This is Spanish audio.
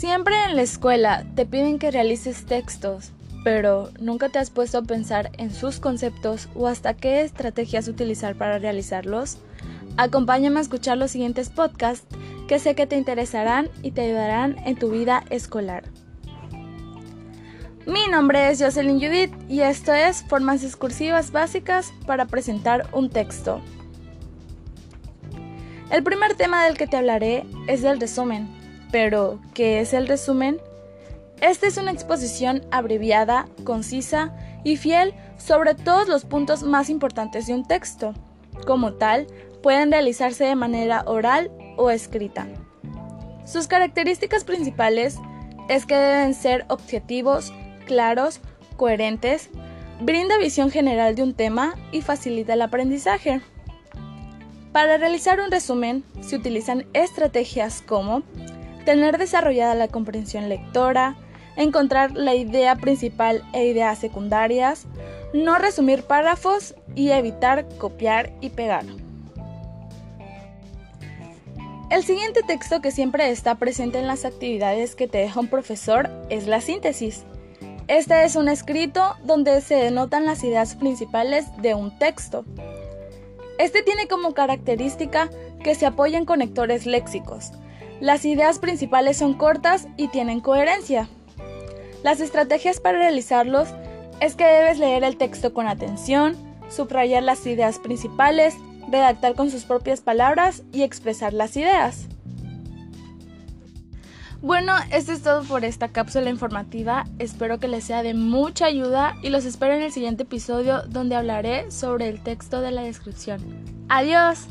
Siempre en la escuela te piden que realices textos, pero nunca te has puesto a pensar en sus conceptos o hasta qué estrategias utilizar para realizarlos. Acompáñame a escuchar los siguientes podcasts que sé que te interesarán y te ayudarán en tu vida escolar. Mi nombre es Jocelyn Judith y esto es Formas Discursivas Básicas para presentar un texto. El primer tema del que te hablaré es del resumen. Pero, ¿qué es el resumen? Esta es una exposición abreviada, concisa y fiel sobre todos los puntos más importantes de un texto. Como tal, pueden realizarse de manera oral o escrita. Sus características principales es que deben ser objetivos, claros, coherentes, brinda visión general de un tema y facilita el aprendizaje. Para realizar un resumen se utilizan estrategias como tener desarrollada la comprensión lectora, encontrar la idea principal e ideas secundarias, no resumir párrafos y evitar copiar y pegar. El siguiente texto que siempre está presente en las actividades que te deja un profesor es la síntesis. Este es un escrito donde se denotan las ideas principales de un texto. Este tiene como característica que se apoya en conectores léxicos. Las ideas principales son cortas y tienen coherencia. Las estrategias para realizarlos es que debes leer el texto con atención, subrayar las ideas principales, redactar con sus propias palabras y expresar las ideas. Bueno, esto es todo por esta cápsula informativa. Espero que les sea de mucha ayuda y los espero en el siguiente episodio donde hablaré sobre el texto de la descripción. Adiós.